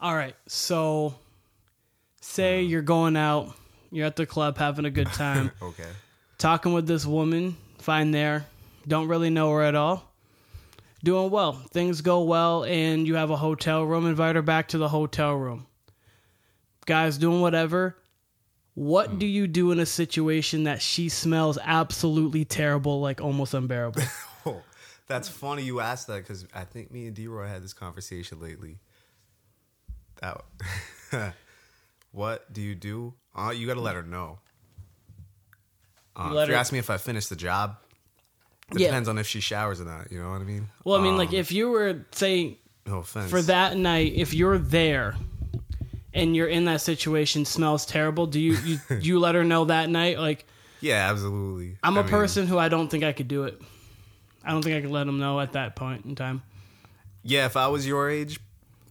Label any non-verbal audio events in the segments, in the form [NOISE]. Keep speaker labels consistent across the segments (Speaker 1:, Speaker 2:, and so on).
Speaker 1: All right. So, say you're going out, you're at the club having a good time, [LAUGHS]
Speaker 2: Okay.
Speaker 1: talking with this woman, fine there, don't really know her at all. Doing well. Things go well, and you have a hotel room. Invite her back to the hotel room. Guys doing whatever. What hmm. do you do in a situation that she smells absolutely terrible, like almost unbearable? [LAUGHS]
Speaker 2: Oh, that's funny you asked that because I think me and D-Roy had this conversation lately. That, [LAUGHS] what do you do? Uh, you got to let her know. Uh,
Speaker 1: Let
Speaker 2: if you
Speaker 1: her-
Speaker 2: ask me if I finished the job, it
Speaker 1: Yeah.
Speaker 2: depends on if she showers or not. You know what I mean?
Speaker 1: Well, I mean, like
Speaker 2: Um,
Speaker 1: if you were say
Speaker 2: no offense
Speaker 1: for that night, if you're there and you're in that situation, smells terrible. Do you you [LAUGHS] you let her know that night? Like
Speaker 2: Yeah, absolutely.
Speaker 1: I'm
Speaker 2: a
Speaker 1: a person who I don't think I could do it. I don't think I could let them know at that point in time.
Speaker 2: Yeah, if I was your age,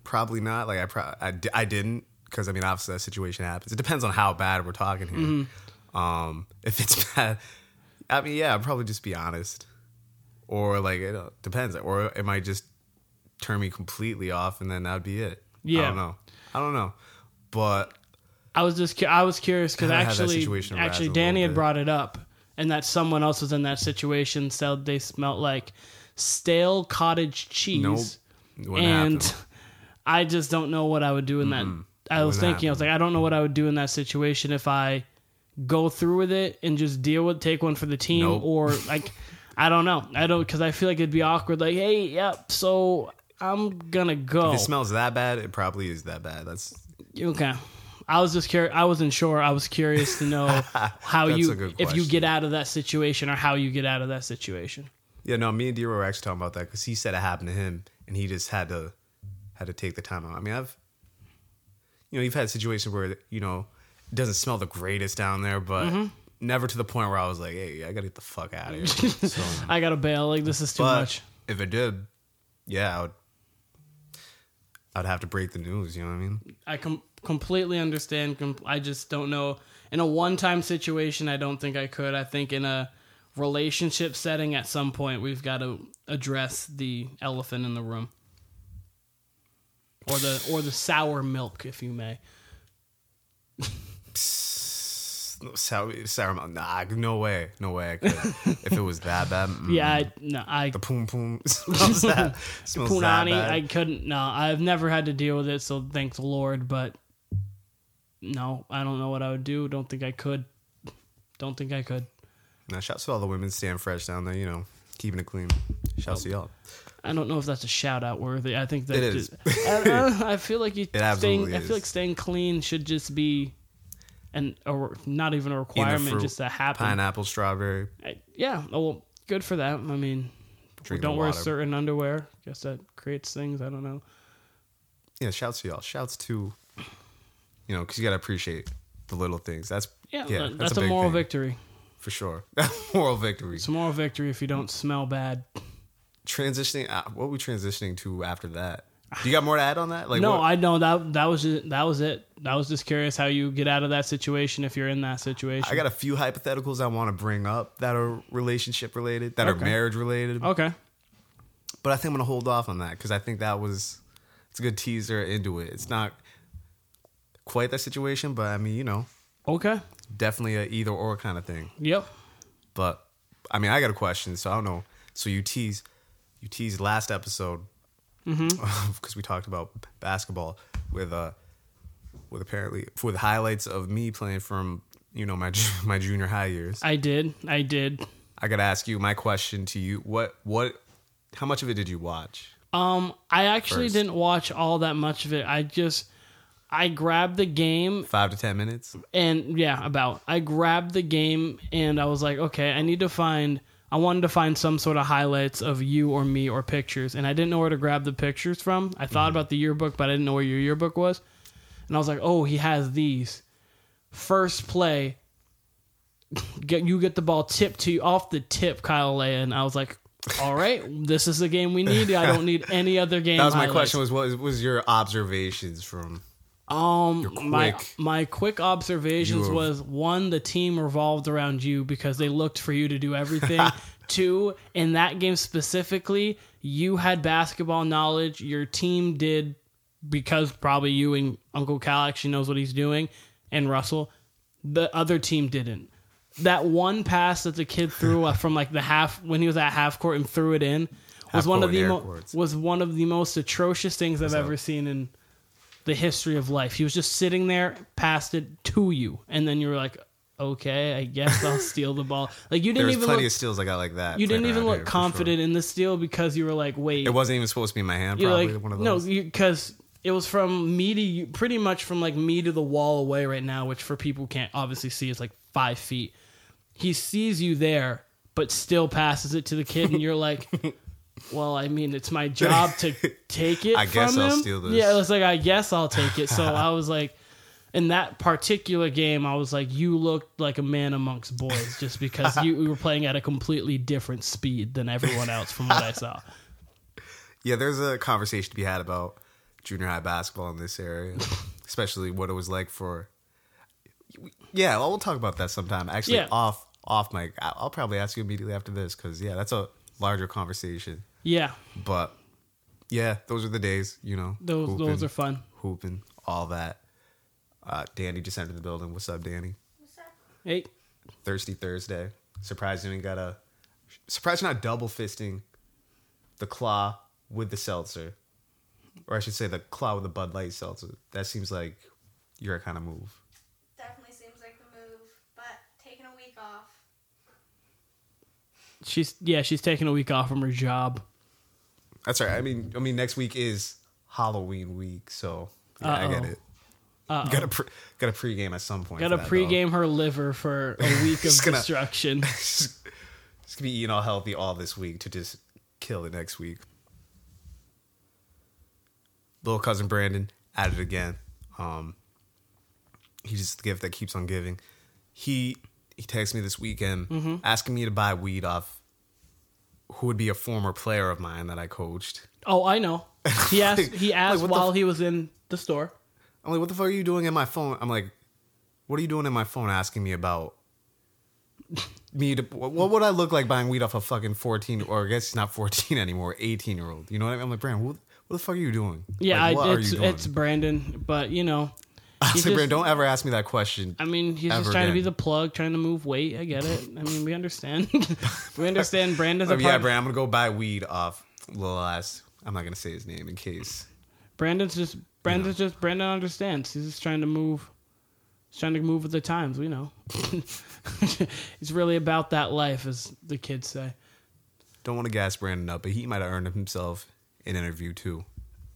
Speaker 2: probably not. Like I, pro- I, didn't because I mean, obviously that situation happens. It depends on how bad we're talking here.
Speaker 1: Mm-hmm.
Speaker 2: Um, if it's [LAUGHS] bad, I mean, yeah, I'd probably just be honest, or like it uh, depends, or it might just turn me completely off, and then that'd be it.
Speaker 1: Yeah, I
Speaker 2: don't know. I don't know, but
Speaker 1: I was just cu- I was curious because
Speaker 2: Kinda had that
Speaker 1: actually actually
Speaker 2: Dani
Speaker 1: had brought it up and that someone else was in that situation said they smelled like stale cottage cheese.
Speaker 2: Nope.
Speaker 1: And
Speaker 2: happen.
Speaker 1: I just don't know what I would do in that. Mm-hmm. I was thinking, I was like, I don't know what I would do in that situation if I go through with it and just deal with, take one for the team,
Speaker 2: Nope.
Speaker 1: or [LAUGHS] like, I don't know, I don't because I feel like it'd be awkward. Like, hey, yep, so I'm gonna go.
Speaker 2: if it smells that bad, it probably is that bad. That's
Speaker 1: Okay. I was just curious. I wasn't sure. I was curious to know [LAUGHS] how you, if you get out of that situation, or how you get out of that situation.
Speaker 2: Yeah, no, me and D were actually talking about that because he said it happened to him, and he just had to had to take the time out. I mean, I've you know, you've had situations where you know it doesn't smell the greatest down there, but
Speaker 1: Mm-hmm.
Speaker 2: never to the point where I was like, hey, I gotta get the fuck out of here. [LAUGHS] so,
Speaker 1: I gotta bail. Like this is too
Speaker 2: but
Speaker 1: much.
Speaker 2: if it did, yeah, I would. I'd have to break the news. You know what I mean?
Speaker 1: I com- completely understand. Com- I just don't know. In a one-time situation, I don't think I could. I think in a relationship setting, at some point, we've got to address the elephant in the room, or the or the sour milk, if you may.
Speaker 2: Sour, sour, mouth. nah, no way, no way. I could. if it was that bad, [LAUGHS] mm,
Speaker 1: Yeah, I, no, I
Speaker 2: the poom poom [LAUGHS] smells [LAUGHS] that smells that
Speaker 1: punani.
Speaker 2: bad.
Speaker 1: I couldn't. No, I've never had to deal with it, so thank the Lord. But no, I don't know what I would do. Don't think I could. Don't think I could.
Speaker 2: Now, shouts to all the women staying fresh down there, you know, keeping it clean. Shouts to y'all.
Speaker 1: I don't know if that's a shout out worthy. I think that
Speaker 2: It is.
Speaker 1: just- [LAUGHS] I, I feel like you [LAUGHS] staying. I feel like staying clean should just be, an or not even a requirement,
Speaker 2: fruit,
Speaker 1: just to happen.
Speaker 2: Pineapple, strawberry.
Speaker 1: I- yeah. oh, Well, good for them. I mean, don't wear
Speaker 2: water.
Speaker 1: certain underwear. Guess that creates things. I don't know.
Speaker 2: Yeah, shouts to y'all. Shouts to, you know, because you got to appreciate the little things. That's,
Speaker 1: Yeah,
Speaker 2: yeah,
Speaker 1: that- that's, a,
Speaker 2: big
Speaker 1: moral
Speaker 2: thing,
Speaker 1: victory.
Speaker 2: For sure. [LAUGHS] moral victory.
Speaker 1: It's a moral victory if you don't smell bad.
Speaker 2: Transitioning, uh, what are we transitioning to after that? Do you got more to add on that? Like,
Speaker 1: no,
Speaker 2: what-
Speaker 1: I know that that was it. That was it. I was just curious how you get out of that situation if you're in that situation.
Speaker 2: I got a few hypotheticals I want to bring up that are relationship related, that are marriage related.
Speaker 1: okay.
Speaker 2: But I think I'm gonna hold off on that because I think that was it's a good teaser into it. It's not quite that situation, but I mean, you know,
Speaker 1: Okay.
Speaker 2: definitely a either or kind of thing.
Speaker 1: Yep.
Speaker 2: But I mean, I got a question, so I don't know. So you tease, you teased last episode [LAUGHS] because we talked about basketball with uh with apparently with highlights of me playing from you know my [LAUGHS] my junior high years.
Speaker 1: I did. I did.
Speaker 2: I gotta ask you my question to you. What what? How much of it did you watch?
Speaker 1: Um, I actually didn't watch all that much of it. I just I grabbed the game
Speaker 2: Five to ten minutes.
Speaker 1: and yeah, about I grabbed the game and I was like, okay, I need to find. I wanted to find some sort of highlights of you or me or pictures, and I didn't know where to grab the pictures from. I thought mm-hmm. about the yearbook, but I didn't know where your yearbook was, and I was like, oh, he has these. First play, [LAUGHS] get you get the ball tipped to you off the tip, Kyle Leia, and I was like, all right, this is the game we need. I don't need [LAUGHS] any other game.
Speaker 2: That was my
Speaker 1: highlights.
Speaker 2: question. Was what was your observations from?
Speaker 1: Um, my
Speaker 2: quick-
Speaker 1: my quick observations was one, the team revolved around you because they looked for you to do everything. [LAUGHS] Two, in that game specifically, you had basketball knowledge. Your team did because probably you and Uncle Cal actually knows what he's doing, and Russell, the other team didn't. That one pass that the kid threw [LAUGHS] from like the half when he was at half court and threw it in was
Speaker 2: Half
Speaker 1: one of the
Speaker 2: and air
Speaker 1: mo- was one of the most atrocious things I've ever seen in the history of life. He was just sitting there, passed it to you, and then you were like, "Okay, I guess I'll [LAUGHS] steal the ball." Like you didn't even
Speaker 2: plenty
Speaker 1: look,
Speaker 2: of steals I got like that.
Speaker 1: you didn't even look confident in the steal because you were like, "Wait,
Speaker 2: It wasn't even supposed to be in my hand.
Speaker 1: you're
Speaker 2: Probably
Speaker 1: like
Speaker 2: one of
Speaker 1: no, because it was from me to you, pretty much from like me to the wall away right now, which for people who can't obviously see is like five feet. He sees you there, but still passes it to the kid, and you're like, [LAUGHS] "Well, I mean, it's my job to [LAUGHS] take it."
Speaker 2: I guess
Speaker 1: from
Speaker 2: I'll
Speaker 1: him.
Speaker 2: steal this.
Speaker 1: Yeah, it was like I guess I'll take it. So [LAUGHS] I was like. In that particular game, I was like, "You looked like a man amongst boys," just because you, you were playing at a completely different speed than everyone else, from what I saw. [LAUGHS]
Speaker 2: Yeah, there's a conversation to be had about junior high basketball in this area, especially what it was like for. Yeah, well, we'll talk about that sometime. Actually,
Speaker 1: Yeah.
Speaker 2: off off mic, I'll probably ask you immediately after this because yeah, that's a larger conversation.
Speaker 1: Yeah,
Speaker 2: But yeah, those are the days, you know.
Speaker 1: those
Speaker 2: hooping,
Speaker 1: those are fun.
Speaker 2: hooping, all that. Uh, Dani just entered the building. What's up, Dani?
Speaker 1: Hey,
Speaker 2: Thirsty Thursday. Surprised you ain't got a. Surprised you're not double fisting the claw with the seltzer, or I should say the claw with the Bud Light seltzer. That seems like your kind of move.
Speaker 3: Definitely seems like the move, but taking a week off.
Speaker 1: She's yeah, she's taking a week off from her job.
Speaker 2: That's right. I mean, I mean, next week is Halloween week, so yeah, I get
Speaker 1: Uh-oh.
Speaker 2: it. Got to pre- got to pregame at some point.
Speaker 1: Got to pregame her liver for a [LAUGHS] week of
Speaker 2: gonna-
Speaker 1: destruction. [LAUGHS]
Speaker 2: though. Just gonna be eating all healthy all this week to just kill it next week. Little cousin Brandon at it again. Um, he's just the gift that keeps on giving. He he texted me this weekend
Speaker 1: Mm-hmm.
Speaker 2: asking me to buy weed off who would be a former player of mine that I coached.
Speaker 1: Oh, I know. [LAUGHS] He asked. He asked
Speaker 2: the
Speaker 1: while
Speaker 2: f-
Speaker 1: he was in the store.
Speaker 2: I'm like, what the fuck are you doing in my phone? I'm like, what are you doing in my phone asking me about [LAUGHS] me to what would I look like buying weed off a fucking 14 or I guess he's not 14 [LAUGHS] anymore, 18 year old. You know what I mean? I'm like, Brandon, what, what the fuck are you doing?
Speaker 1: Yeah,
Speaker 2: like,
Speaker 1: I, it's
Speaker 2: doing?
Speaker 1: it's Brandon, but you know,
Speaker 2: I was like,
Speaker 1: just-
Speaker 2: don't ever ask me that question.
Speaker 1: I mean, he's just trying to be the plug, trying to move weight. I get it. I mean, we understand. [LAUGHS] we understand. Brandon's a
Speaker 2: Like, yeah. Brandon, I'm gonna go buy weed off little ass. I'm not gonna say his name in case.
Speaker 1: Brandon's just Brandon's just Brandon understands. He's just trying to move. He's trying to move with the times. We know. [LAUGHS] it's really about that life, as the kids say.
Speaker 2: Don't want to gas Brandon up, but he might have earned himself an interview too.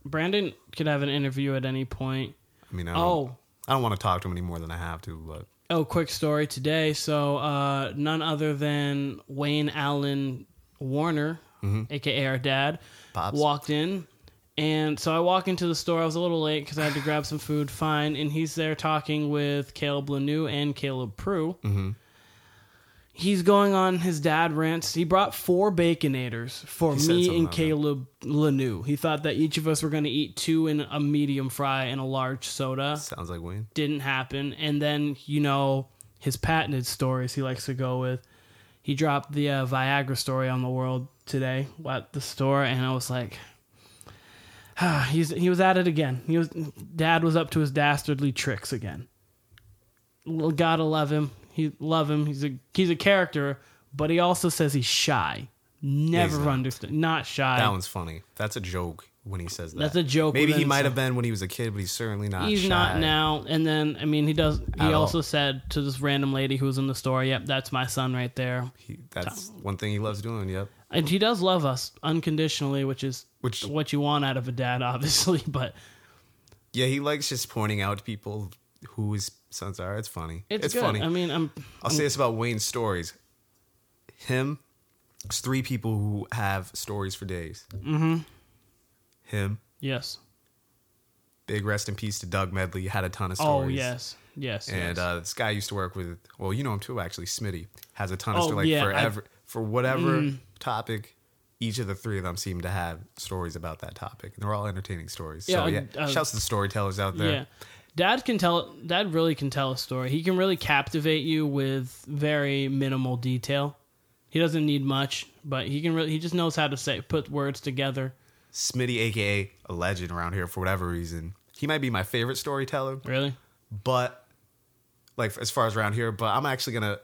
Speaker 1: Brandon could have an interview at any point.
Speaker 2: I mean, I don't,
Speaker 1: Oh,
Speaker 2: I don't want to talk to him any more than I have to, but
Speaker 1: oh, quick story today. So, uh, none other than Wayne Allen Warner, aka our dad,
Speaker 2: Pops.
Speaker 1: walked in. And so I walk into the store. I was a little late because I had to grab some food. Fine. And he's there talking with Caleb Lanu and Caleb Prue. He's going on his dad rants. He brought four baconators for
Speaker 2: He said
Speaker 1: me
Speaker 2: something
Speaker 1: and
Speaker 2: about that.
Speaker 1: Caleb Lanu. He thought that each of us were going to eat two in a medium fry and a large soda
Speaker 2: sounds like Wayne.
Speaker 1: didn't happen. And then, you know, his patented stories he likes to go with. He dropped the uh, Viagra story on the world today at the store, and I was like, ah, [SIGHS] he's he was at it again. He was dad was up to his dastardly tricks again. L- Gotta love him. He love him. He's a he's a character, but he also says he's shy. Never
Speaker 2: not.
Speaker 1: understood. Not shy.
Speaker 2: That one's funny. That's a joke when he says that.
Speaker 1: That's a joke
Speaker 2: Maybe he
Speaker 1: within
Speaker 2: might have been when he was a kid, but he's certainly not.
Speaker 1: He's
Speaker 2: shy.
Speaker 1: not now. And then, I mean, he does. He
Speaker 2: At all.
Speaker 1: also said to this random lady who was in the store, "Yep, that's my son right there."
Speaker 2: He, that's one thing he loves doing. Yep.
Speaker 1: And he does love us unconditionally, which is
Speaker 2: Which-
Speaker 1: what you want out of a dad, [LAUGHS] obviously. But
Speaker 2: Yeah, he likes just pointing out to people who his sons alright. It's funny.
Speaker 1: it's,
Speaker 2: It's, funny.
Speaker 1: I mean, I'm.
Speaker 2: I'll say this about Wayne's stories. Him, there's three people who have stories for days. Mm-hmm. Him,
Speaker 1: Yes.
Speaker 2: big rest in peace to Doug Medley, had a ton of stories.
Speaker 1: Oh
Speaker 2: stories.
Speaker 1: yes. Yes.
Speaker 2: And
Speaker 1: yes.
Speaker 2: uh, this guy I used to work with. Well, you know him too, actually. Smitty has a ton of
Speaker 1: Oh,
Speaker 2: stories. Like
Speaker 1: yeah,
Speaker 2: for
Speaker 1: I- Mm.
Speaker 2: ever, for whatever topic, each of the three of them seem to have stories about that topic, and they're all entertaining stories.
Speaker 1: Yeah,
Speaker 2: so yeah,
Speaker 1: uh,
Speaker 2: shouts to the storytellers out there.
Speaker 1: Yeah. Dad can tell dad really can tell a story. He can really captivate you with very minimal detail. He doesn't need much, but he can really he just knows how to say put words together
Speaker 2: Smitty, aka a legend around here for whatever reason. He might be my favorite storyteller,
Speaker 1: Really?
Speaker 2: but like as far as around here, but I'm actually gonna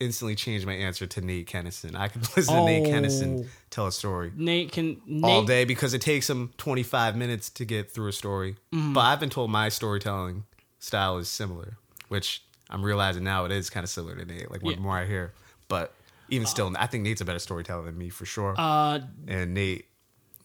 Speaker 2: instantly change my answer to Nate Kennison. I could [LAUGHS] listen to Nate
Speaker 1: Oh.
Speaker 2: Kennison tell a story
Speaker 1: Nate can Nate,
Speaker 2: all day because it takes him 25 minutes to get through a story.
Speaker 1: Mm-hmm.
Speaker 2: But I've been told my storytelling style is similar, which I'm realizing now it is kind of similar to Nate. Like, what
Speaker 1: Yeah.
Speaker 2: more I hear, but even still, I think Nate's a better storyteller than me for sure.
Speaker 1: Uh,
Speaker 2: and Nate,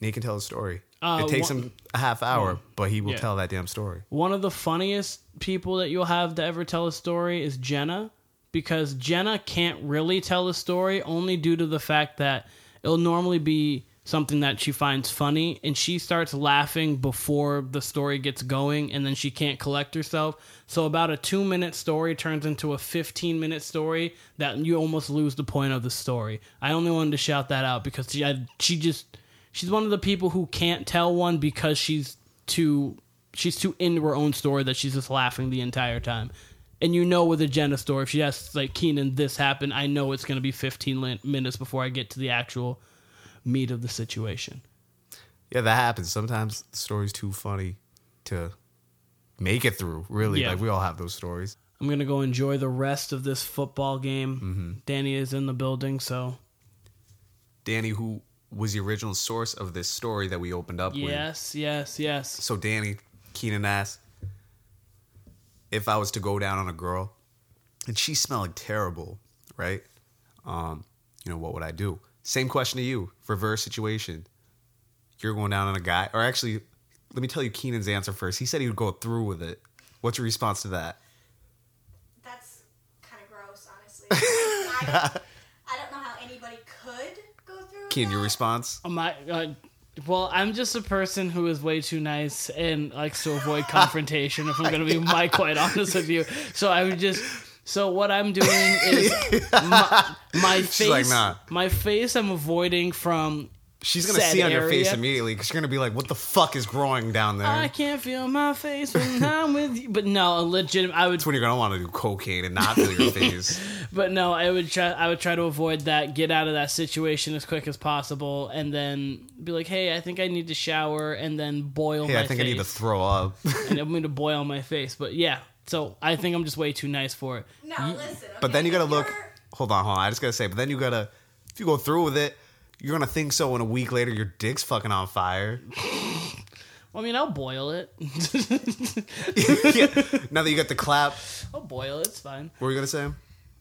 Speaker 2: Nate can tell a story.
Speaker 1: Uh,
Speaker 2: it takes
Speaker 1: one-
Speaker 2: him a half hour, but he will
Speaker 1: Yeah.
Speaker 2: tell that damn story.
Speaker 1: one of the funniest people that you'll have to ever tell a story is Jenna because Jenna can't really tell a story only due to the fact that it'll normally be something that she finds funny and she starts laughing before the story gets going and then she can't collect herself. So about a 2 minute story turns into a 15 minute story that you almost lose the point of the story. I only wanted to shout that out because she had, she just she's one of the people who can't tell one because she's too she's too into her own story that she's just laughing the entire time. And you know with a Jenna story, if she asks like Keenan, this happened, I know it's going to be 15 minutes before I get to the actual meat of the situation.
Speaker 2: Yeah, that happens. Sometimes the story's too funny to make it through. Really,
Speaker 1: Yeah.
Speaker 2: like we all have those stories.
Speaker 1: I'm going to go enjoy the rest of this football game.
Speaker 2: Mm-hmm.
Speaker 1: Dani is in the building, so
Speaker 2: Dani, who was the original source of this story that we opened up with.
Speaker 1: yes, yes, yes.
Speaker 2: So Dani, Keenan asked if I was to go down on a girl and she's smelling terrible, right? Um, you know, what would I do? Same question to you. Reverse situation. You're going down on a guy, or actually, let me tell you Keenan's answer first. He said he would go through with it. What's your response to that?
Speaker 3: That's kind of gross, honestly. I, don't, I don't know how anybody could go through. with
Speaker 2: Keenan, your response?
Speaker 1: Oh, My, uh, well, I'm just a person who is way too nice and likes to avoid confrontation. If I'm going to be my [LAUGHS] quite honest with you, so I would just. So what I'm doing is [LAUGHS] my, my face.
Speaker 2: like, nah.
Speaker 1: My face. I'm avoiding from.
Speaker 2: She's gonna see on your face immediately because you're gonna be like, "What the fuck is growing down there?"
Speaker 1: I can't feel my face when I'm with you. But no, a legit. I would.
Speaker 2: That's when you're gonna want to do cocaine and not feel your [LAUGHS] face.
Speaker 1: But no, I would try. I would try to avoid that. Get out of that situation as quick as possible, and then be like, "Hey, I think I need to shower," and then boil
Speaker 2: Hey,
Speaker 1: my
Speaker 2: I think
Speaker 1: face.
Speaker 2: I need to throw up.
Speaker 1: and I'm going to boil my face. But yeah, so I think I'm just way too nice for it.
Speaker 3: No, listen.
Speaker 2: But then you gotta look. Hold on, hold on. I just gotta say. But then you gotta. If you go through with it, you're gonna think so. And a week later, your dick's fucking on fire. [LAUGHS]
Speaker 1: Well, I mean, I'll boil it. [LAUGHS]
Speaker 2: yeah. Now that you got the clap,
Speaker 1: I'll boil it. It's fine.
Speaker 2: what were you gonna say?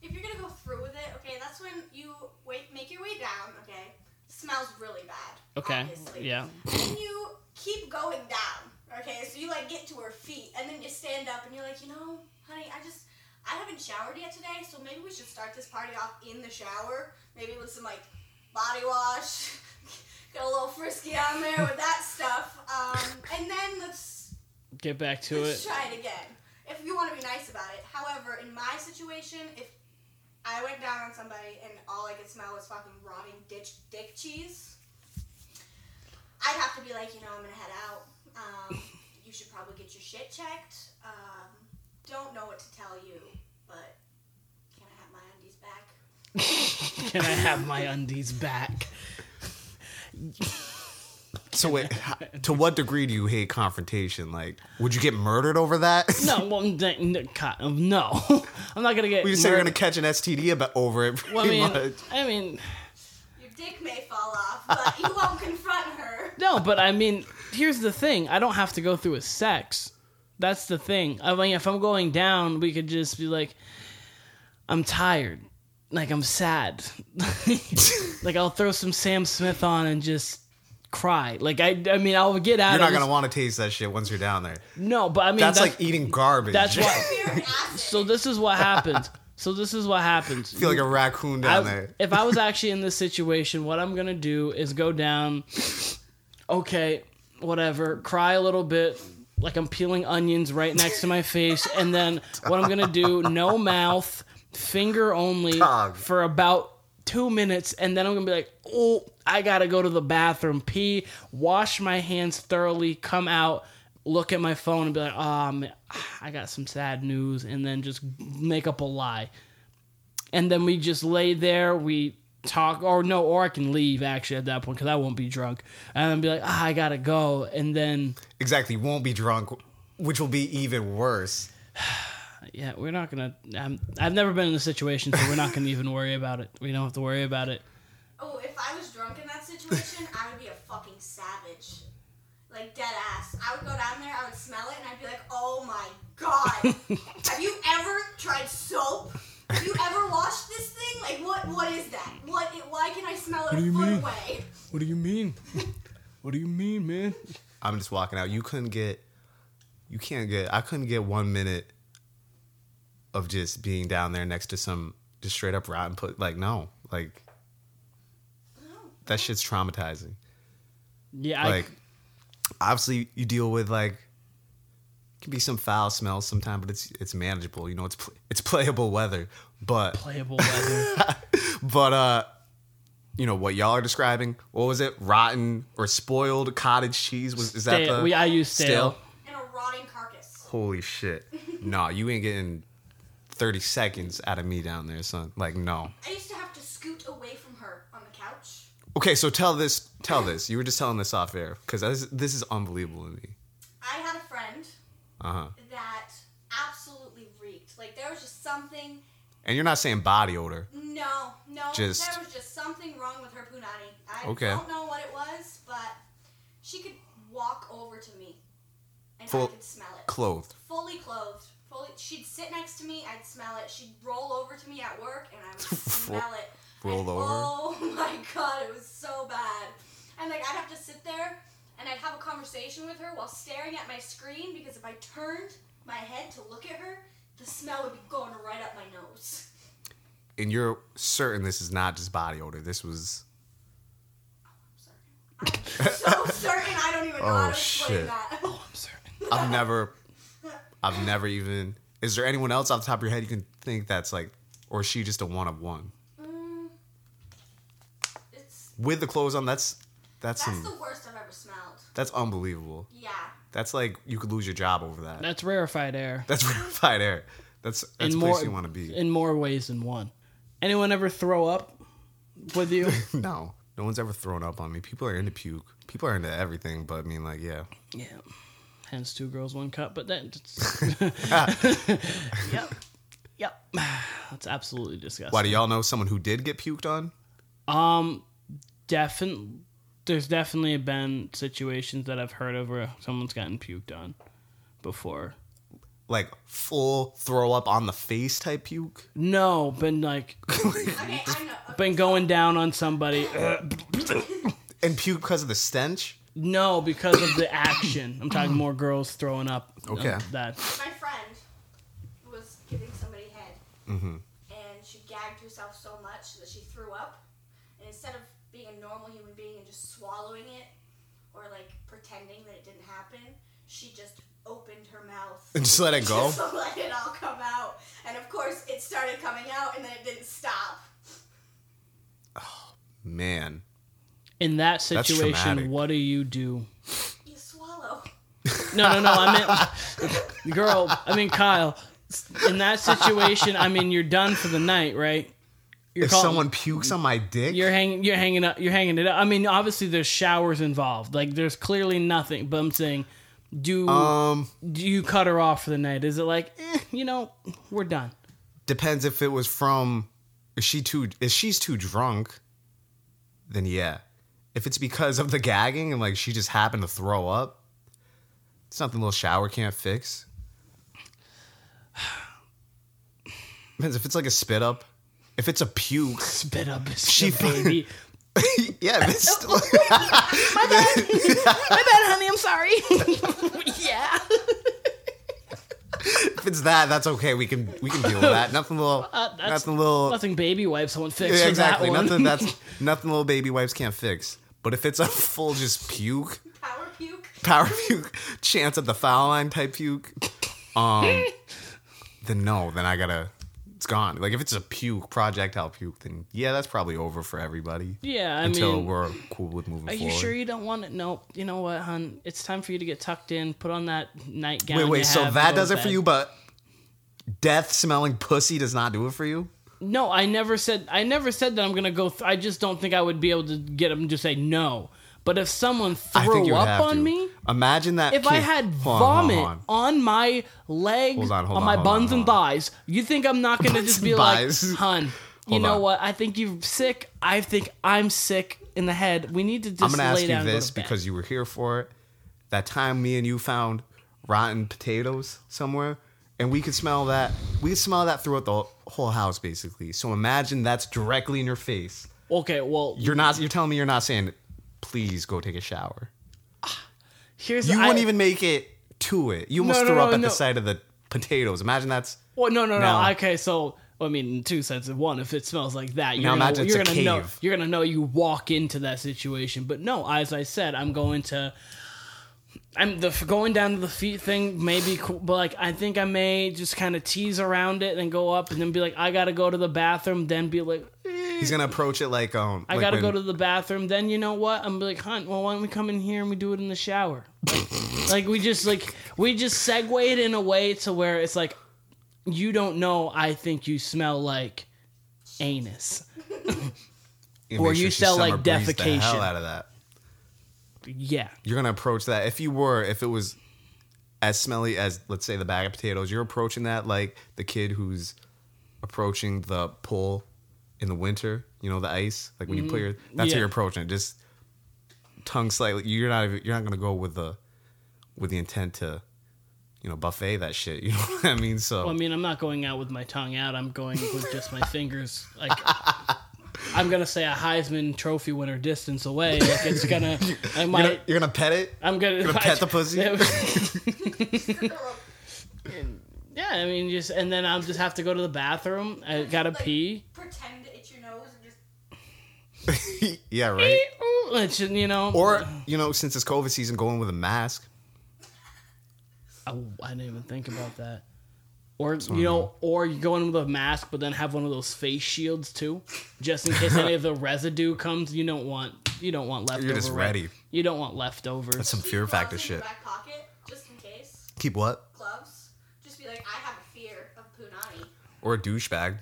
Speaker 3: If you're gonna go through with it, okay, that's when you wait, make your way down. Okay, smells really bad.
Speaker 1: Okay.
Speaker 3: Obviously.
Speaker 1: Yeah.
Speaker 3: Then you keep going down. Okay, so you like get to her feet, and then you stand up, and you're like, you know, honey, I just. I haven't showered yet today, so maybe we should start this party off in the shower. Maybe with some like body wash. [LAUGHS] Get a little frisky on there with that stuff. Um, and then let's
Speaker 1: Get back to
Speaker 3: Let's
Speaker 1: it.
Speaker 3: try it again. If you want to be nice about it. However, in my situation, if I went down on somebody and all I could smell was fucking rotting ditch, dick cheese, I'd have to be like, you know, I'm gonna head out. Um, [LAUGHS] you should probably get your shit checked. Um, don't know what to tell you, but can I have my undies back? [LAUGHS]
Speaker 1: Can I have my undies back? [LAUGHS]
Speaker 2: So, wait, to what degree do you hate confrontation? Like, would you get murdered over that? [LAUGHS]
Speaker 1: No, well, n- n- God, um, no. [LAUGHS] I'm not gonna get.
Speaker 2: We say you're gonna catch an STD about over it. Pretty
Speaker 1: Well, I mean,
Speaker 2: much.
Speaker 1: I mean,
Speaker 3: Your dick may fall off, but you won't [LAUGHS] confront her.
Speaker 1: no, but I mean, here's the thing: I don't have to go through a sex. That's the thing. I mean, if I'm going down, we could just be like, I'm tired, like I'm sad, like I'll throw some Sam Smith on and just cry. Like I, I mean, I'll get out.
Speaker 2: You're not gonna want to taste that shit once you're down there.
Speaker 1: No, but I mean,
Speaker 2: That's, like eating garbage.
Speaker 1: that's [LAUGHS] why. So this is what happens. So this is what happens.
Speaker 2: feel like a raccoon down
Speaker 1: I-
Speaker 2: there.
Speaker 1: if I was [LAUGHS] actually in this situation, what I'm gonna do is go down. Okay, whatever. Cry a little bit, like I'm peeling onions right next to my face, and then what I'm gonna do? No [LAUGHS] mouth, finger only
Speaker 2: Dog.
Speaker 1: for about two minutes, and then I'm gonna be like, oh, I gotta go to the bathroom, pee, wash my hands thoroughly, come out. Look at my phone and be like, "Oh man, [SIGHS] I got some sad news," and then just make up a lie and then we just lay there. We talk or no or I can leave actually at that point because I won't be drunk and be like ah, I gotta go and then
Speaker 2: Exactly. Won't be drunk, which will be even worse.
Speaker 1: Yeah we're not gonna I'm, I've never been in a situation so we're not gonna even worry about it we don't have to worry about it
Speaker 3: Oh, if I was drunk in that situation, I would be a fucking savage. Like dead ass. I would go down there, I would smell it, and I'd be like, "Oh my god, [LAUGHS] have you ever tried soap? Have you ever washed this thing? Like, what? What is that? What? Why can I smell it what
Speaker 1: do
Speaker 3: a
Speaker 1: you
Speaker 3: foot
Speaker 1: mean?
Speaker 3: away?
Speaker 1: what do you mean what do you mean man
Speaker 2: I'm just walking out. You couldn't get, you can't get, I couldn't get one minute of just being down there next to some just straight up rotten put. Like, no. Like, that shit's traumatizing.
Speaker 1: yeah I,
Speaker 2: like obviously you deal with like it can be some foul smells sometimes but it's it's manageable you know it's pl- it's playable weather but
Speaker 1: playable weather [LAUGHS]
Speaker 2: but uh you know what y'all are describing what was it rotten or spoiled cottage cheese was is that the
Speaker 1: we I use stale.
Speaker 3: And a rotting carcass.
Speaker 2: holy shit no you ain't getting 30 seconds out of me down there son like no
Speaker 3: I used to have to scoot away from her on the couch.
Speaker 2: okay so tell this tell this you were just telling this off air because this, this is unbelievable to me
Speaker 3: I had a friend
Speaker 2: uh-huh
Speaker 3: that absolutely reeked. Like there was just something
Speaker 2: and you're not saying body odor
Speaker 3: No, no.
Speaker 2: Just-
Speaker 3: there was just something wrong with her punani. I
Speaker 2: Okay.
Speaker 3: don't know what it was, but she could walk over to me and
Speaker 2: Full-
Speaker 3: I could smell it.
Speaker 2: clothed
Speaker 3: Fully clothed. Fully she'd sit next to me, I'd smell it. She'd roll over to me at work and I would [LAUGHS] smell it.
Speaker 2: Roll
Speaker 3: And,
Speaker 2: over?
Speaker 3: Oh [LAUGHS] my god, it was so bad. And like I'd have to sit there and I'd have a conversation with her while staring at my screen because if I turned my head to look at her, the smell would be going right up my nose.
Speaker 2: and you're certain this is not just body odor. This was
Speaker 3: I'm certain. so [LAUGHS] certain I don't even know oh, how
Speaker 2: Oh,
Speaker 3: to explain
Speaker 2: shit.
Speaker 3: that.
Speaker 1: Oh, I'm certain
Speaker 2: I've never, I've never even. Is there anyone else off the top of your head you can think that's like, or is she just a one of one
Speaker 3: Mm, it's
Speaker 2: with the clothes on? That's that's
Speaker 3: that's
Speaker 2: some,
Speaker 3: the worst I've ever smelled.
Speaker 2: that's unbelievable.
Speaker 3: Yeah.
Speaker 2: That's like you could lose your job over that.
Speaker 1: that's rarefied air [LAUGHS]
Speaker 2: That's rarefied air. That's that's a
Speaker 1: in
Speaker 2: place
Speaker 1: more
Speaker 2: you want to be.
Speaker 1: in more ways than one. Anyone ever throw up with you? [LAUGHS]
Speaker 2: no, no one's ever thrown up on me. People are into puke. People are into everything, but I mean, like, yeah.
Speaker 1: yeah. Hence two girls, one cup. But then, [LAUGHS] [LAUGHS] yep, yep. That's absolutely disgusting.
Speaker 2: Why do y'all know someone who did get puked on?
Speaker 1: Um, definitely. There's definitely been situations that I've heard of where someone's gotten puked on before.
Speaker 2: Like full throw up on the face type puke.
Speaker 1: No, been like [LAUGHS]
Speaker 3: Okay,
Speaker 1: been going down on somebody.
Speaker 2: And puke because of the stench.
Speaker 1: No, because of the action. I'm talking more girls throwing up.
Speaker 2: Okay.
Speaker 1: Um, that
Speaker 3: My friend was giving somebody head,
Speaker 2: Mm-hmm.
Speaker 3: and she gagged herself so much that she threw up. And instead of being a normal human being and just swallowing it, or like pretending that it didn't happen, she just opened her mouth
Speaker 2: And just let it go.
Speaker 3: just [LAUGHS] let it all come out. And of course, it started coming out, and then it didn't stop.
Speaker 2: Oh, man.
Speaker 1: In that situation, what do you do?
Speaker 3: You swallow.
Speaker 1: No, no, no. I meant [LAUGHS] girl. I mean Kyle. In that situation, I mean you're done for the night, right? You're
Speaker 2: If
Speaker 1: call-
Speaker 2: someone pukes on my dick,
Speaker 1: you're hanging, you're hanging up, you're hanging it up. I mean, obviously there's showers involved. Like there's clearly nothing. But I'm saying, do
Speaker 2: um,
Speaker 1: do you cut her off for the night? Is it like, eh, you know, we're done?
Speaker 2: depends if it was from. Is she too? If she's too drunk, then yeah. If it's because of the gagging and like she just happened to throw up, something a little shower can't fix. Depends [SIGHS] if it's like a spit up. If it's a puke, [LAUGHS]
Speaker 1: Spit up,
Speaker 2: She
Speaker 1: she baby. [LAUGHS]
Speaker 2: yeah, this [LAUGHS]
Speaker 1: my bad, My bad, honey. I'm sorry. yeah.
Speaker 2: If it's that, that's okay. We can we can deal with that. Nothing little, [LAUGHS]
Speaker 1: Uh, that's
Speaker 2: nothing little.
Speaker 1: Nothing baby wipes won't fix
Speaker 2: Yeah, exactly.
Speaker 1: that one.
Speaker 2: Nothing that's [LAUGHS] nothing little baby wipes can't fix. But if it's a full just puke,
Speaker 3: Power puke.
Speaker 2: power puke, chance at the foul line type puke, um, [LAUGHS] then no, then I gotta. It's gone. Like if it's a puke, projectile puke, then yeah, that's probably over for everybody.
Speaker 1: yeah, I
Speaker 2: until
Speaker 1: mean,
Speaker 2: we're cool with moving
Speaker 1: Are you
Speaker 2: forward.
Speaker 1: sure you don't want it? Nope. You know what, hun? It's time for you to get tucked in. Put on that nightgown.
Speaker 2: wait,
Speaker 1: you
Speaker 2: wait. So that does
Speaker 1: to
Speaker 2: it for you, but death smelling pussy does not do it for you.
Speaker 1: No, I never said. I never said that I'm gonna go. Th- I just don't think I would be able to get him to say no. But if someone threw
Speaker 2: you
Speaker 1: up on
Speaker 2: to.
Speaker 1: me,
Speaker 2: Imagine that.
Speaker 1: if I had
Speaker 2: Hold on, hold on,
Speaker 1: vomit
Speaker 2: hold on.
Speaker 1: on. my legs,
Speaker 2: Hold on,
Speaker 1: on my buns and thighs, you think I'm not gonna [LAUGHS] just be like. "Hun, you know what? I think you're sick. I think I'm sick in the head. We need to just
Speaker 2: I'm gonna ask
Speaker 1: down
Speaker 2: you this
Speaker 1: to bed."
Speaker 2: because you were here for it. That time me and you found rotten potatoes somewhere, and we could smell that. We could smell that throughout the whole house, basically. So imagine that's directly in your face.
Speaker 1: okay, well,
Speaker 2: You're not. You're telling me you're not saying, "Please go take a shower."
Speaker 1: Here's
Speaker 2: You
Speaker 1: I-
Speaker 2: wouldn't even make it to it. You almost
Speaker 1: No, no,
Speaker 2: threw
Speaker 1: no,
Speaker 2: up at the sight of the potatoes. Imagine that's.
Speaker 1: Well, no, no, no. Okay, so I mean, in two senses. One, if it smells like that, you're
Speaker 2: Now
Speaker 1: gonna,
Speaker 2: imagine it's
Speaker 1: you're
Speaker 2: a
Speaker 1: gonna know you're gonna know you walk into that situation. But no, as I said, I'm going to. I'm the going down to the feet thing may be cool, but like I think I may just kind of tease around it and go up and then be like, I gotta go to the bathroom. Then be like, eh,
Speaker 2: He's gonna approach it like um.
Speaker 1: I
Speaker 2: like
Speaker 1: gotta
Speaker 2: when-
Speaker 1: go to the bathroom. Then you know what? I'm like, Hunt. Well, why don't we come in here and we do it in the shower? Like, [LAUGHS] like we just like we just segue it in a way to where it's like, you don't know. I think you smell like anus. [LAUGHS]
Speaker 2: and
Speaker 1: or
Speaker 2: make
Speaker 1: you smell like, defecation.
Speaker 2: hell out of that.
Speaker 1: Yeah.
Speaker 2: You're gonna approach that if you were if it was as smelly as let's say the bag of potatoes. You're approaching that like the kid who's approaching the pool in the winter. You know the ice, like when you put mm, your. That's.
Speaker 1: Yeah.
Speaker 2: how you're approaching it. Just tongue slightly. You're not. even- You're not gonna go with the with the intent to. You know, buffet that shit. [LAUGHS] You know what I mean? So
Speaker 1: Well, I mean, I'm not going out with my tongue out. I'm going with just my [LAUGHS] fingers. Like, I'm gonna say a Heisman Trophy winner distance away. Like it's gonna. I [LAUGHS]
Speaker 2: you're, gonna, you're gonna pet it.
Speaker 1: I'm gonna,
Speaker 2: gonna pet the [LAUGHS] pussy? [LAUGHS]
Speaker 1: yeah, I mean, just and then I'll just have to go to the bathroom. I gotta
Speaker 3: Like,
Speaker 1: pee.
Speaker 3: Pretend to itch your nose and just.
Speaker 2: yeah, right.
Speaker 1: It's, you know,
Speaker 2: Or you know, since it's COVID season, going with a mask.
Speaker 1: Oh, I didn't even think about that. Or you know, or you go in with a mask, but then have one of those face shields too, just in case any of the [LAUGHS] residue comes. You don't want you don't want leftover.
Speaker 2: You're just
Speaker 1: re-
Speaker 2: ready.
Speaker 1: You don't want leftovers.
Speaker 2: That's some
Speaker 3: Keep
Speaker 2: fear factor shit.
Speaker 3: Back pocket, just in case.
Speaker 2: Keep what?
Speaker 3: Gloves. Just be like, I have a fear of punani.
Speaker 2: Or a douchebag.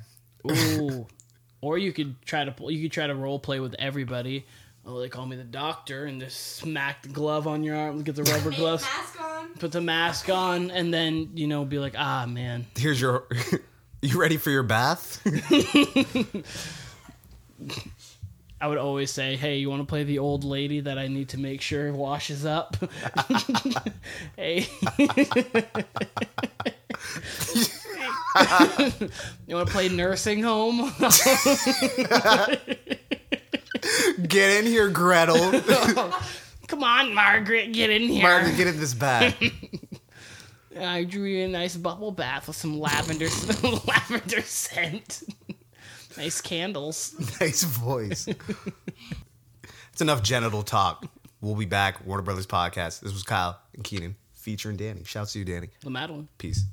Speaker 1: Ooh. [LAUGHS] or you could try to you could try to role play with everybody. Oh, they call me the doctor, and just smack the glove on your arm, get the rubber
Speaker 3: Make [LAUGHS]
Speaker 1: gloves,
Speaker 3: mask on.
Speaker 1: put the mask on, and then you know be like, ah man,
Speaker 2: Here's your. [LAUGHS] you ready for your bath? [LAUGHS]
Speaker 1: I would always say, "Hey, you want to play the old lady that I need to make sure washes up?" hey, you want to play nursing home?
Speaker 2: Get in here, Gretel. [LAUGHS]
Speaker 1: Come on, Margaret, get in here.
Speaker 2: Margaret, get in this bag. [LAUGHS]
Speaker 1: I drew you a nice bubble bath with some lavender [LAUGHS] lavender scent. nice candles.
Speaker 2: nice voice. it's enough genital talk. We'll be back. Warner Brothas podcast. This was Kyle and Keenan featuring Dani. Shouts to you, Dani.
Speaker 1: The Madeline.
Speaker 2: Peace.